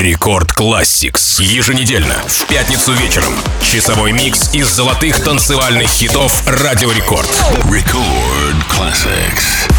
Record Classix. Еженедельно, в пятницу вечером. Часовой микс из золотых танцевальных хитов Радио Рекорд. Record Classix.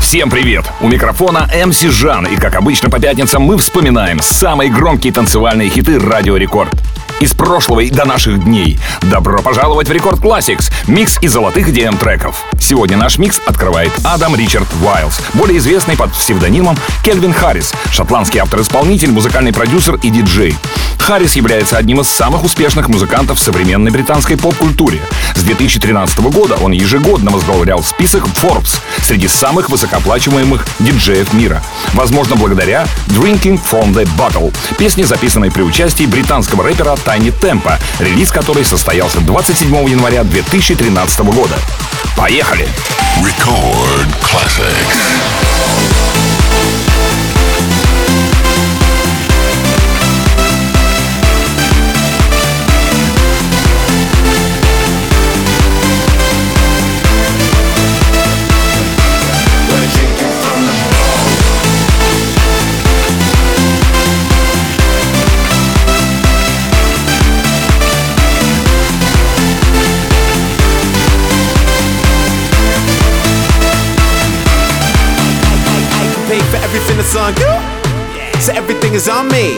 Всем привет! У микрофона MC Жан, и как обычно по пятницам мы вспоминаем самые громкие танцевальные хиты Радио Рекорд из прошлого и до наших дней. Добро пожаловать в Record Classix, микс из золотых EDM треков. Сегодня наш микс открывает Адам Ричард Уайлз, более известный под псевдонимом Кельвин Харрис, шотландский автор-исполнитель, музыкальный продюсер и диджей. Харрис является одним из самых успешных музыкантов в современной британской поп-культуре. С 2013 года он ежегодно возглавлял список Forbes среди самых высокооплачиваемых диджеев мира. Возможно, благодаря Drinking from the Bottle, песне, записанной при участии британского рэпера Тайни Темпа, релиз которой состоялся 27 января 2013 года. Поехали! Record Classics. It's on you. So everything is on me.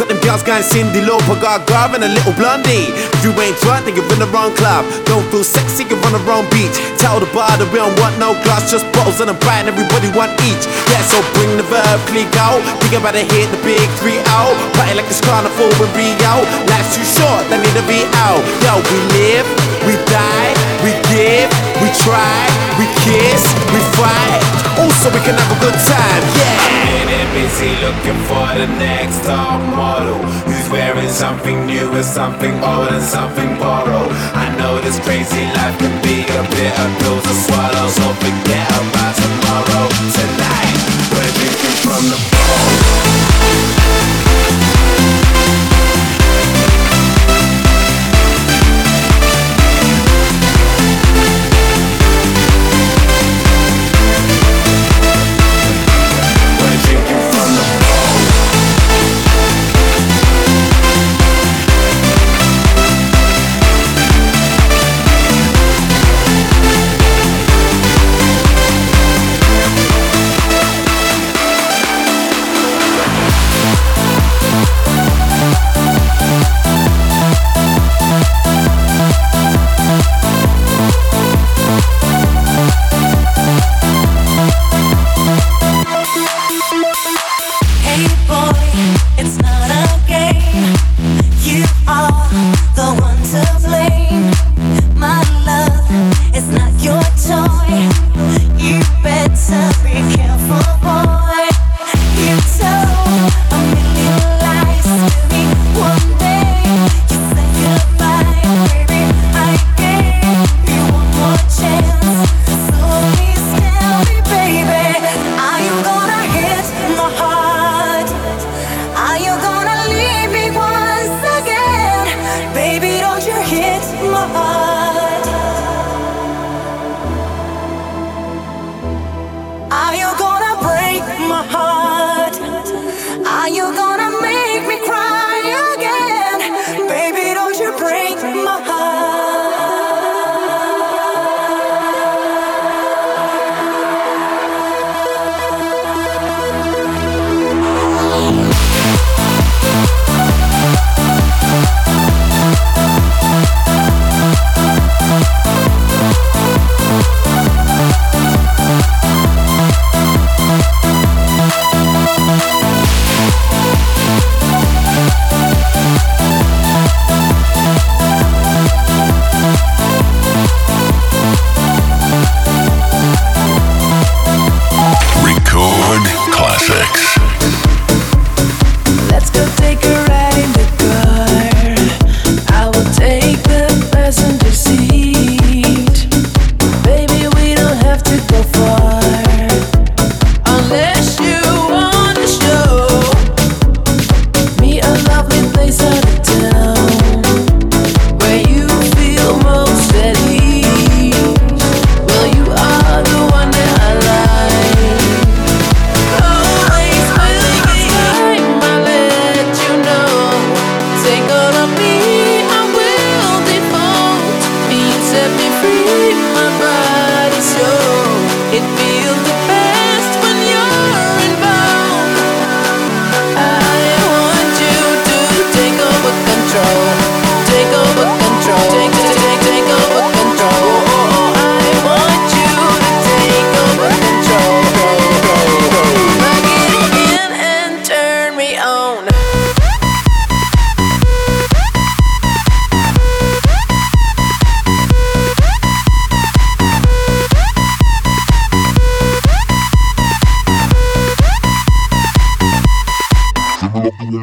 Got them girls going Cindy Lauper, got Garv and a little blondie. If you ain't drunk, then you're in the wrong club. Don't feel sexy, you're on the wrong beach. Tell the bar that we don't want no glass, just bottles and a bite, and everybody want each. Yeah, so bring the verb, click out. Think about to hit the big three out. Party like it's carnival in Rio. Life's too short, they need to be out. Yo, we live, we die, we give, we try, we kiss, we. Also, we can have a good time, yeah. Getting busy looking for the next top model who's wearing something new and something old and something borrowed. I know this crazy life can be a bitter pill to swallow, so forget about tomorrow. Tonight, we're drinking from the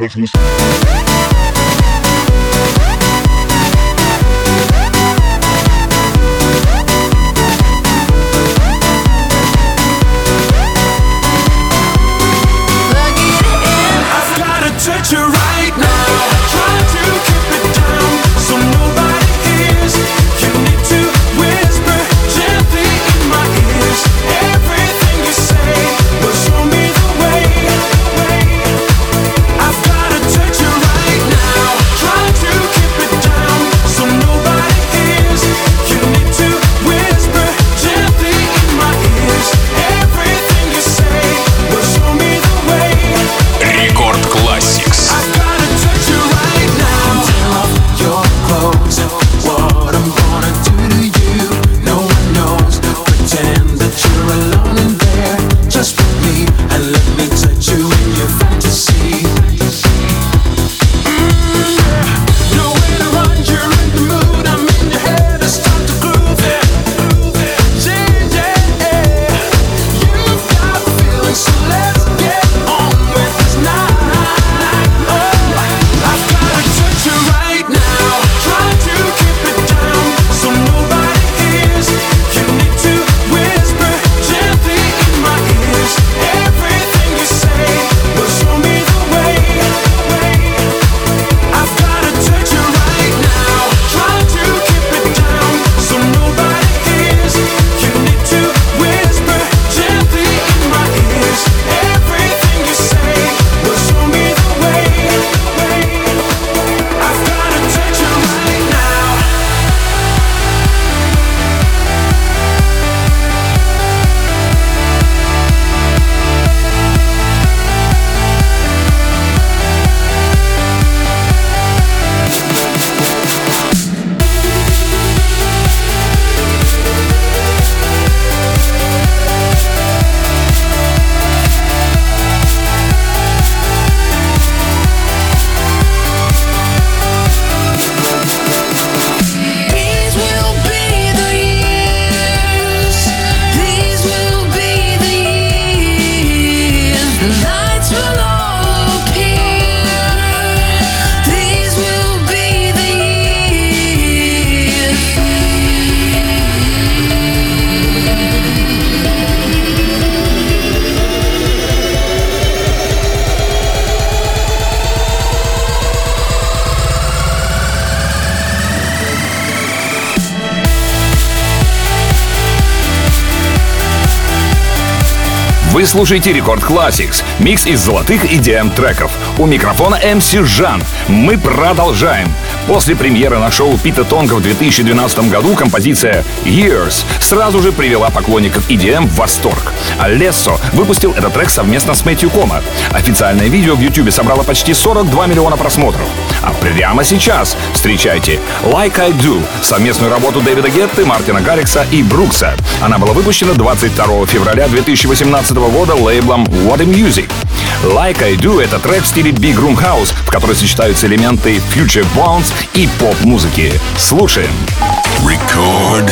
Christmas. слушаете Рекорд Classics, микс из золотых EDM треков. У микрофона MC Жан. Мы продолжаем. После премьеры на шоу Пита Тонга в 2012 году композиция Years сразу же привела поклонников EDM в восторг. А Лессо выпустил этот трек совместно с Мэтью Кома. Официальное видео в YouTube собрало почти 42 миллиона просмотров. А прямо сейчас встречайте Like I Do, совместную работу Дэвида Гетты, Мартина Гаррикса и Брукса. Она была выпущена 22 февраля 2018 года лейблом What a Music. Like I Do — это трек в стиле Big Room House, в которой сочетаются элементы Future Bounce и поп-музыки. Слушаем. Record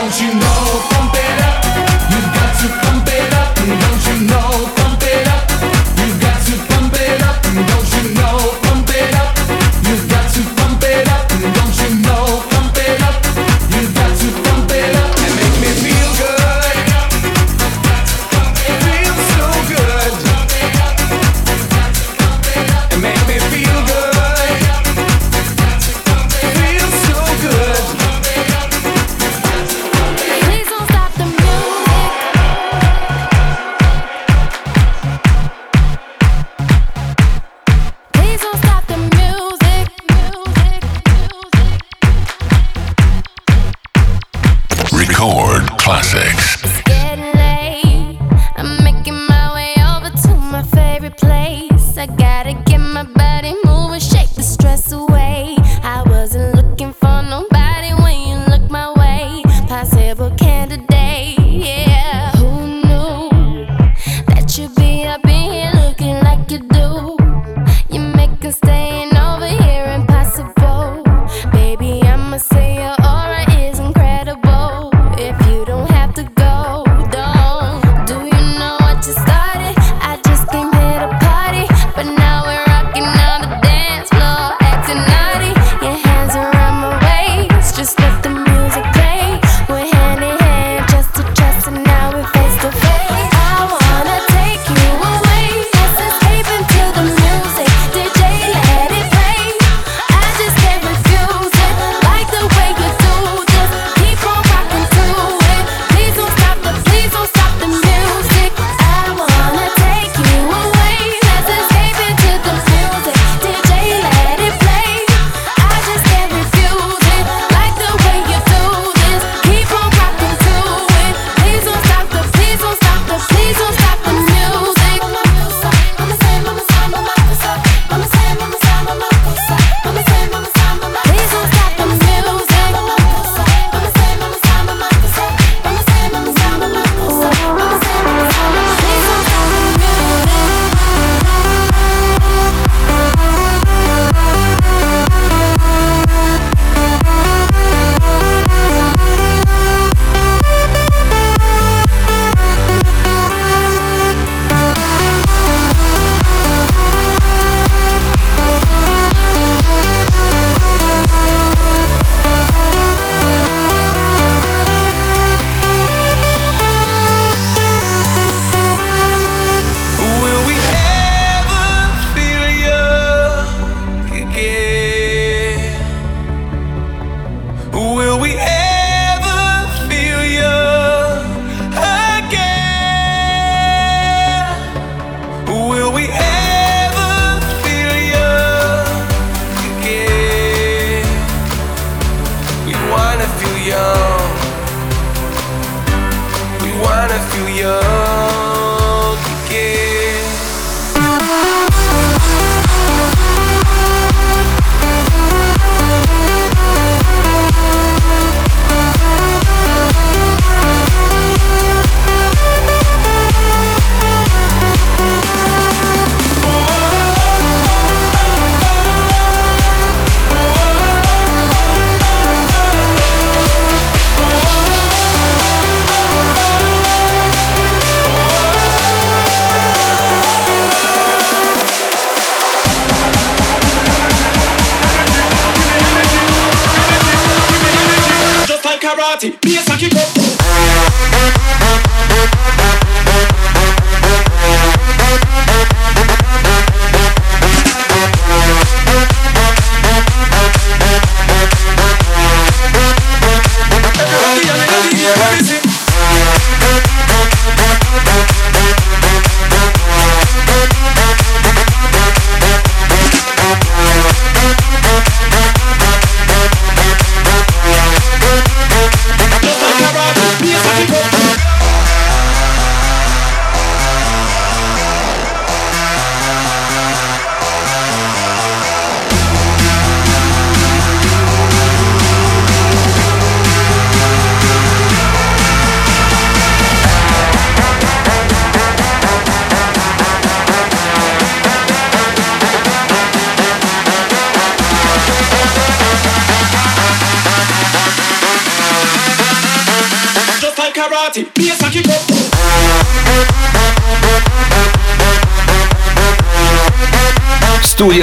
Don't you know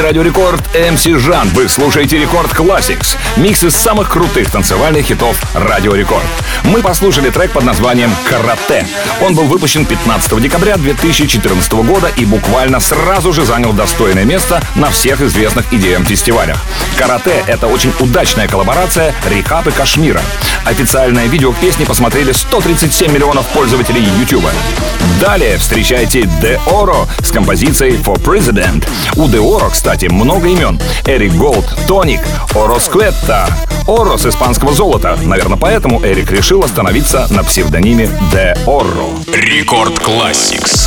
Радио Рекорд MC Жан. Вы слушаете Record Classix. Микс из самых крутых танцевальных хитов Радио Рекорд. Мы послушали трек под названием «Карате». Он был выпущен 15 декабря 2014 года и буквально сразу же занял достойное место на всех известных EDM-фестивалях. «Карате» — это очень удачная коллаборация R3hab и KSHMR а. Официальное видео к песне посмотрели 137 миллионов пользователей YouTube. Далее встречайте De Oro с композицией For President. У De Oro, кстати, много имен. Эрик Голд, Тоник, Оро Скветта, Оро с испанского золота. Наверное, поэтому Эрик решил остановиться на псевдониме De Oro. Рекорд Classics.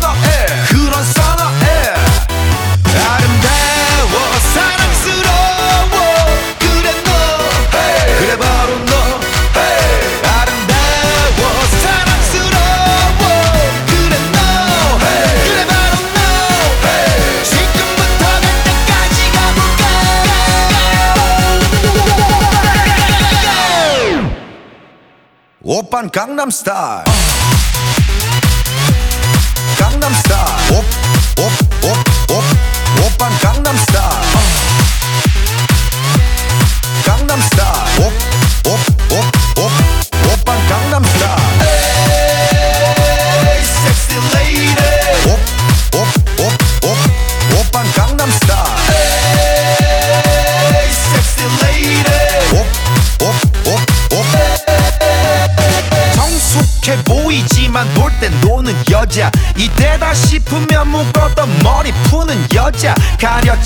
오빤 강남스타일 강남스타일 옵옵옵옵 오빤 강남스타일 강남스타일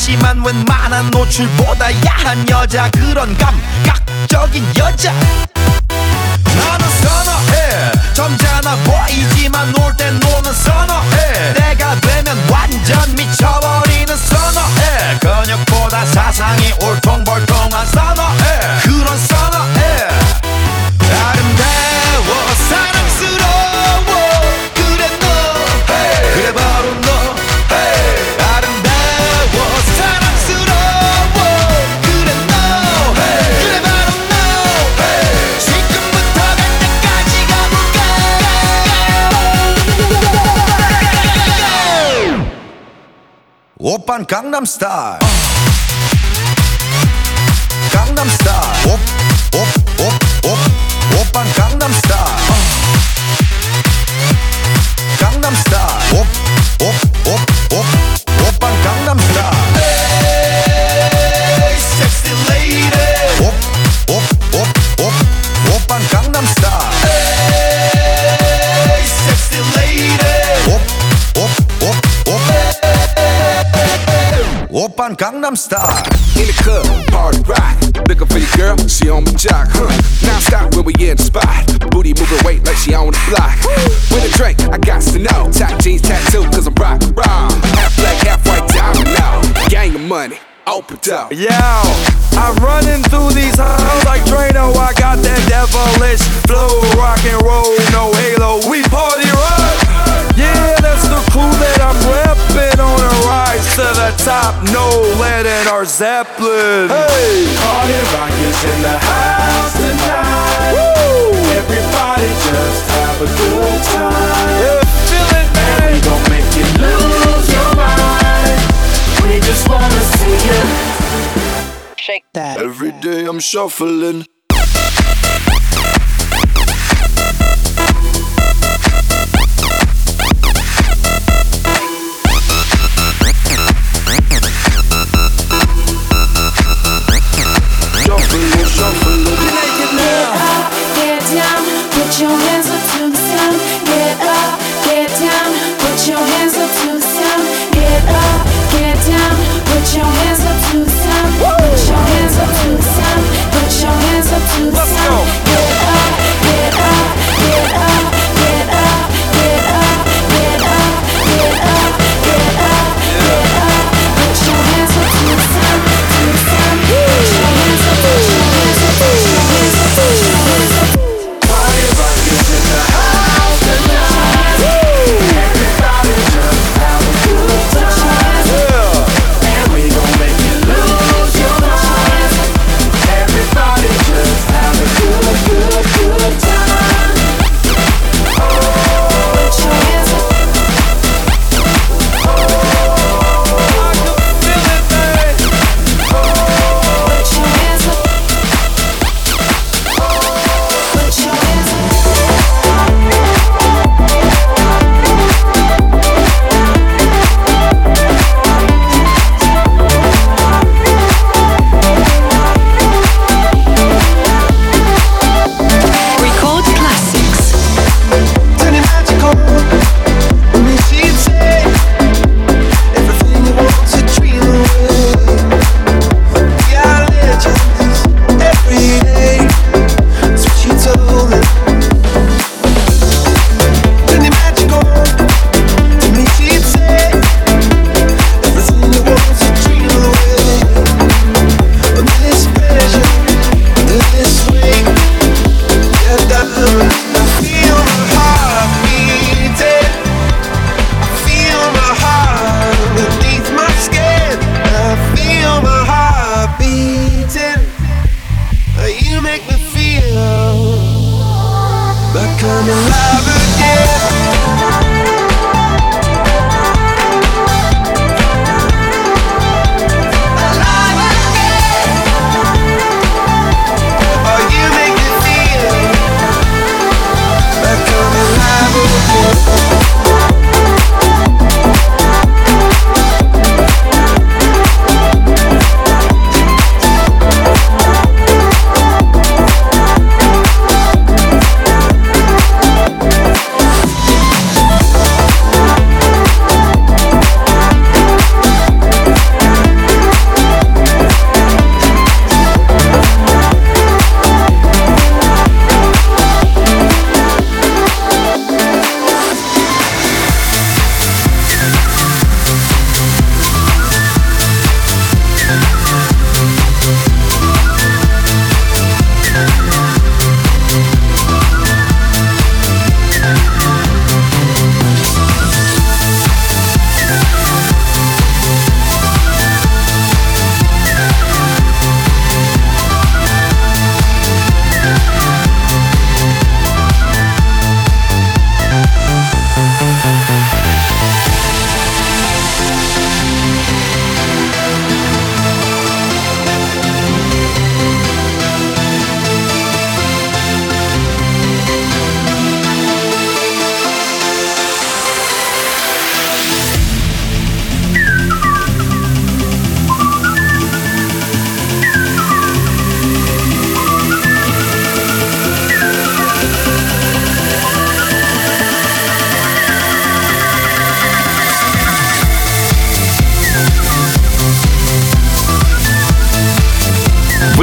가렸지만 웬만한 노출보다 야한 여자 그런 감각적인 여자. 나는 선어해. 점잖아 보이지만 놀 땐 노는 선어해. 내가 되면 완전 미쳐버리는 선어해. 근육보다 사상이 울퉁 Gangnam Style. Gangnam Style. Op, op, op, op, op, Gangnam Style. Gangnam Style. In the club, party rock. Looking for your girl, she on my jock, huh? Now stop when we in the spot. Booty moving weight like she on the block. With a drink, I got to know. Tight jeans, tattoo, cause I'm rock, rock. Half black, half white, diamond, no. Gang of money, open up. Yo. Zeppelin. Hey, Party rock is in the house tonight. Everybody just have a good time. yeah, feel it, man. We gon' make you lose your mind. We just wanna see you. Shake that. Every day I'm shuffling. Shuffling,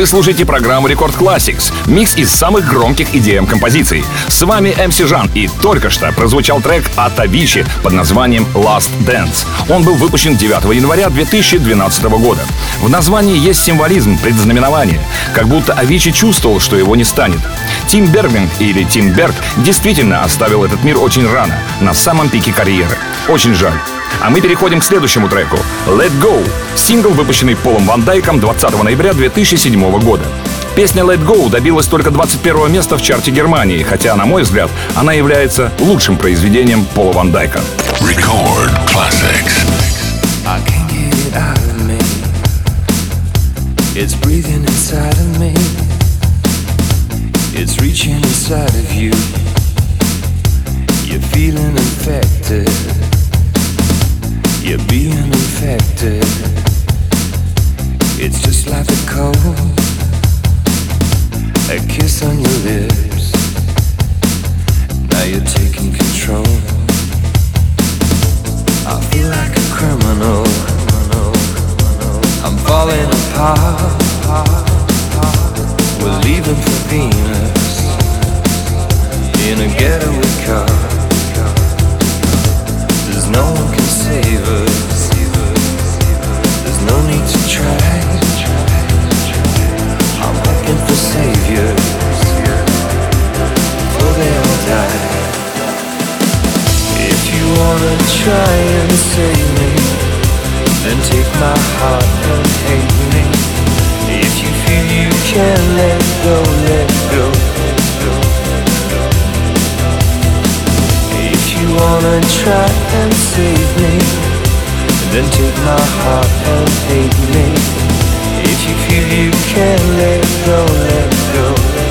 Вы слушаете программу Рекорд Classics, микс из самых громких EDM композиций. С вами MC Жан, и только что прозвучал трек от Avicii под названием Last Dance. Он был выпущен 9 января 2012 года. В названии есть символизм, предзнаменование, как будто Avicii чувствовал, что его не станет. Тим Бергвинг или Тим Берг действительно оставил этот мир очень рано, на самом пике карьеры. Очень жаль. А мы переходим к следующему треку «Let Go» — сингл, выпущенный Полом Ван Дайком 20 ноября 2007 года. Песня «Let Go» добилась только 21 места в чарте Германии, хотя, на мой взгляд, она является лучшим произведением Пола Ван Дайка. Record classics. I can't get it out of me. It's breathing inside of me. It's reaching inside of you. You're feeling infected. You're being infected. It's just like the cold. A kiss on your lips. Now you're taking control. I feel like a criminal. I'm falling apart. We're leaving for Venus in a getaway car. No one can save us. There's no need to try. I'm looking for saviors they die. If you wanna try and save me, then take my heart hate me. If you feel you can let go, let go, wanna try and save me, then take my heart and hate me. If you feel you can let go, let go, let go,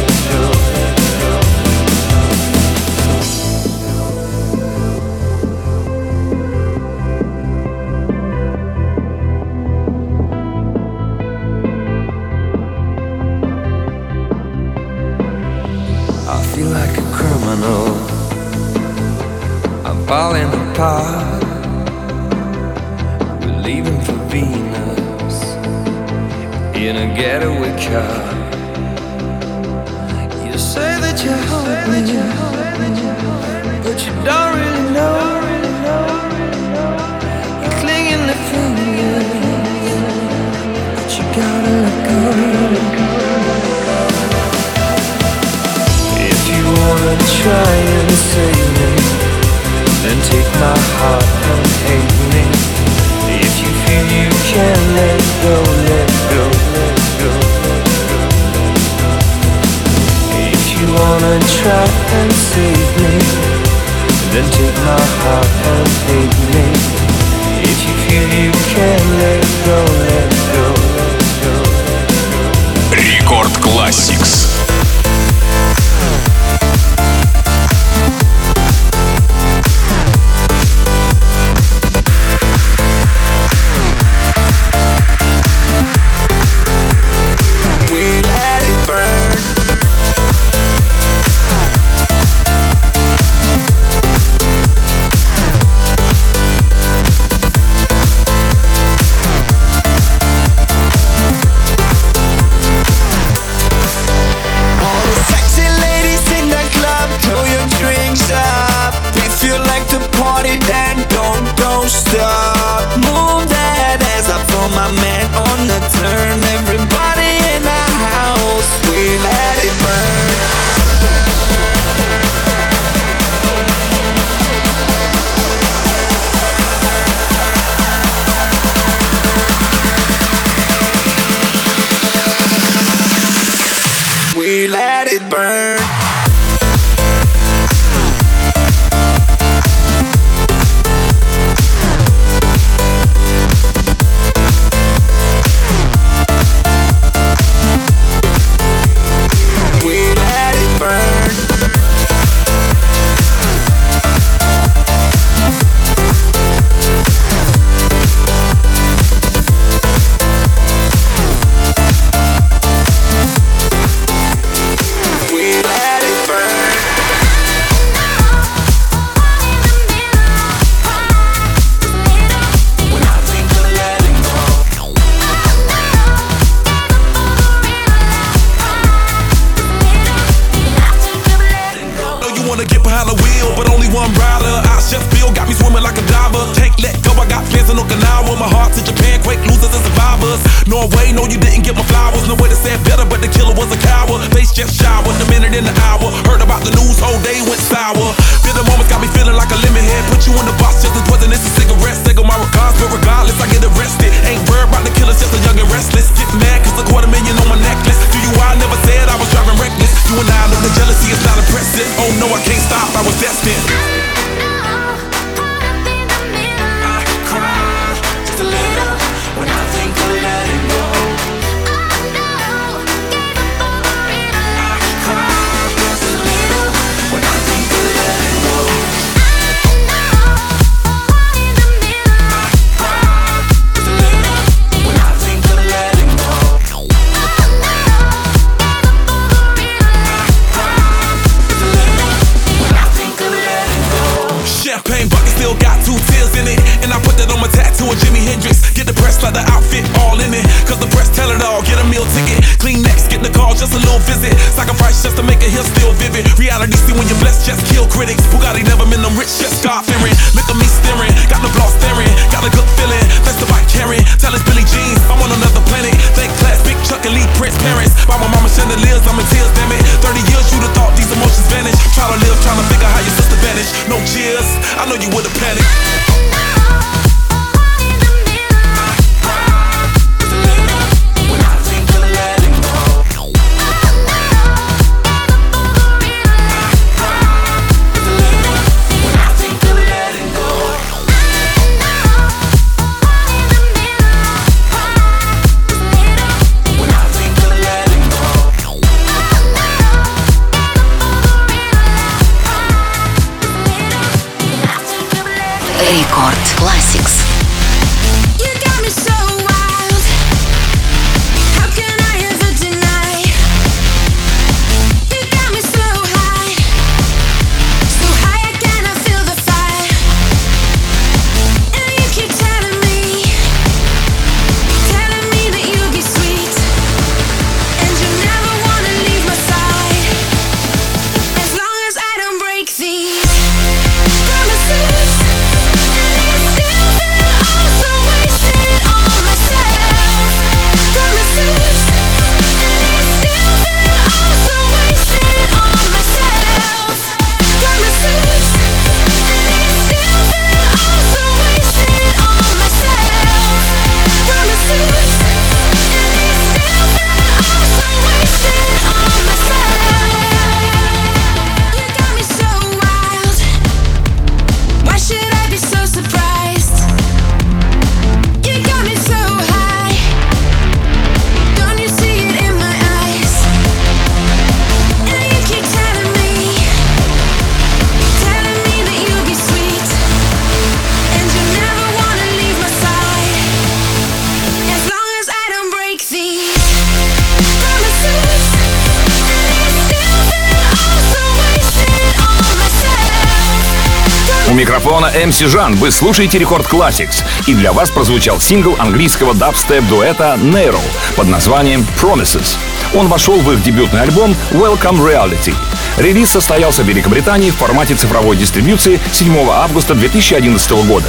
MC Жан, вы слушаете Рекорд Classics, и для вас прозвучал сингл английского дабстеп-дуэта Nero под названием Promises. Он вошел в их дебютный альбом Welcome Reality. Релиз состоялся в Великобритании в формате цифровой дистрибьюции 7 августа 2011 года.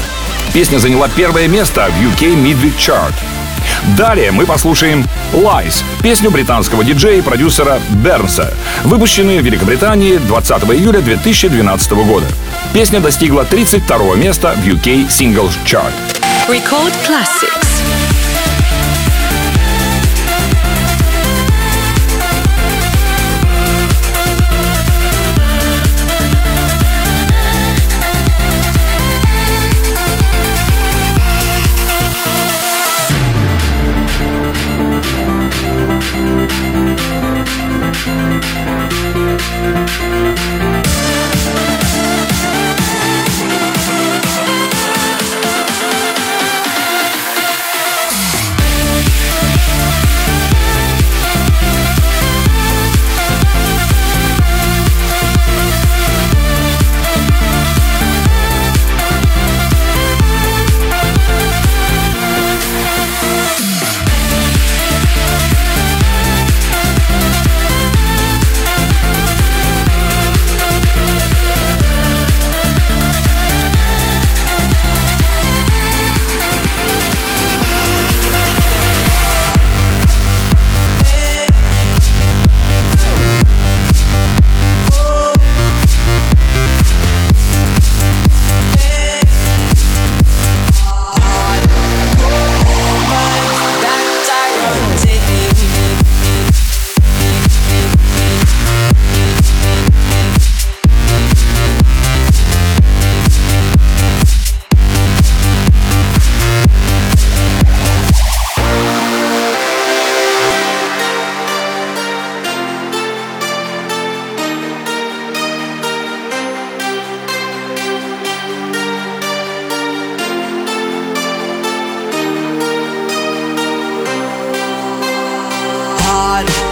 Песня заняла первое место в UK Midweek Chart. Далее мы послушаем «Lies» — песню британского диджея и продюсера Бернса, выпущенную в Великобритании 20 июля 2012 года. Песня достигла 32 места в UK Singles Chart. Record Classic. God.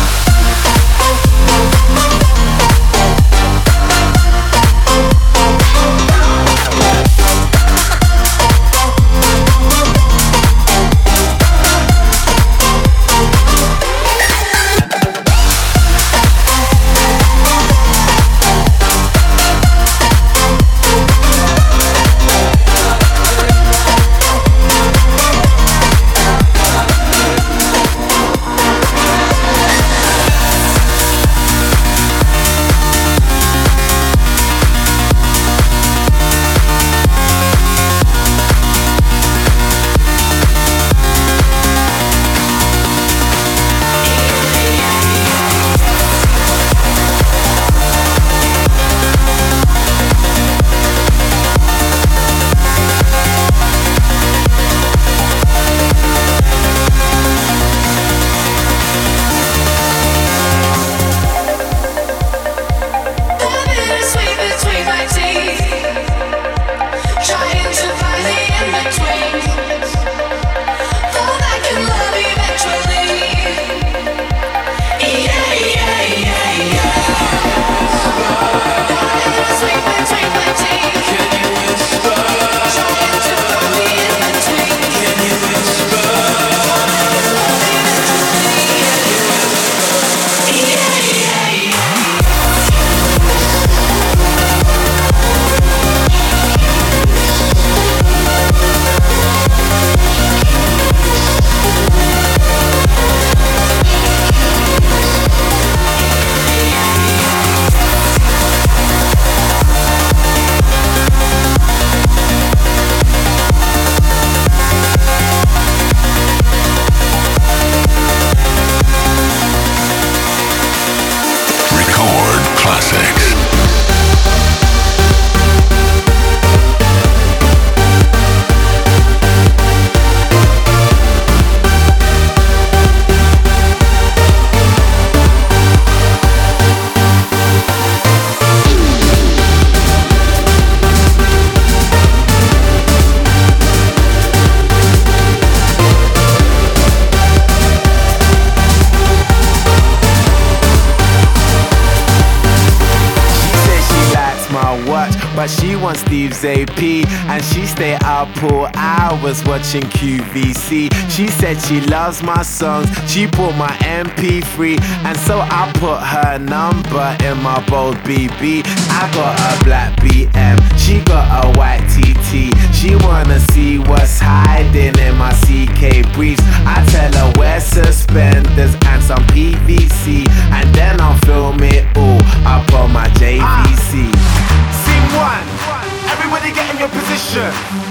Hours watching QVC. She said she loves my songs, she bought my MP3. And so I put her number in my bold BB. I got a black BM, she got a white TT. She wanna see what's hiding in my CK briefs. I tell her wear suspenders and some PVC. And then I'll film it all up on my JVC. Ah. Scene one, everybody get in your position.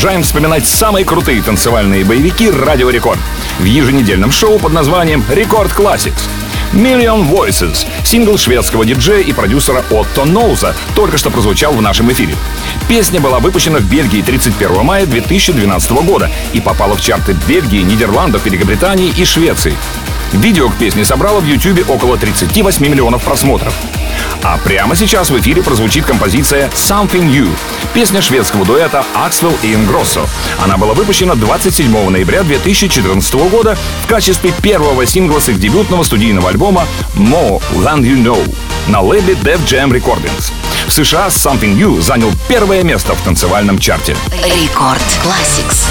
Продолжаем вспоминать самые крутые танцевальные боевики «Радио Рекорд» в еженедельном шоу под названием «Рекорд Classics». Million Voices, сингл шведского диджея и продюсера Отто Ноуза, только что прозвучал в нашем эфире. Песня была выпущена в Бельгии 31 мая 2012 года и попала в чарты Бельгии, Нидерландов, Великобритании и Швеции. Видео к песне собрало в YouTube около 38 миллионов просмотров. А прямо сейчас в эфире прозвучит композиция «Something New», песня шведского дуэта Axwell и Ингроссо. Она была выпущена 27 ноября 2014 года в качестве первого сингла с их дебютного студийного альбома «More Than You Know» на лейбле Def Jam Recordings. В США «Something New» занял первое место в танцевальном чарте. Рекорд Classics.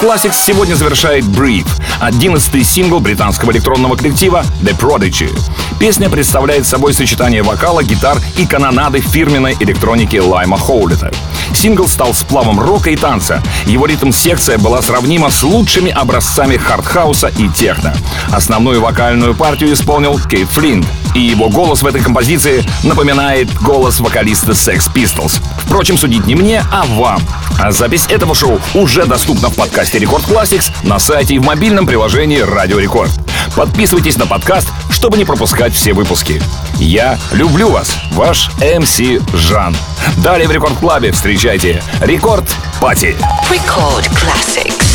Classix сегодня завершает Breathe, одиннадцатый сингл британского электронного коллектива The Prodigy. Песня представляет собой сочетание вокала, гитар и канонады фирменной электроники Лиама Хоулетта. Сингл стал сплавом рока и танца. Его ритм-секция была сравнима с лучшими образцами хардхауса и техно. Основную вокальную партию исполнил Кейт Флинт, и его голос в этой композиции напоминает голос вокалиста Sex Pistols. Впрочем, судить не мне, а вам. А запись этого шоу уже доступна в подкасте Record Classix на сайте и в мобильном приложении Радио Рекорд. Подписывайтесь на подкаст, чтобы не пропускать все выпуски. Я люблю вас, ваш MC Жан. Далее в Record Club е встречайте Record Party. Record Classix.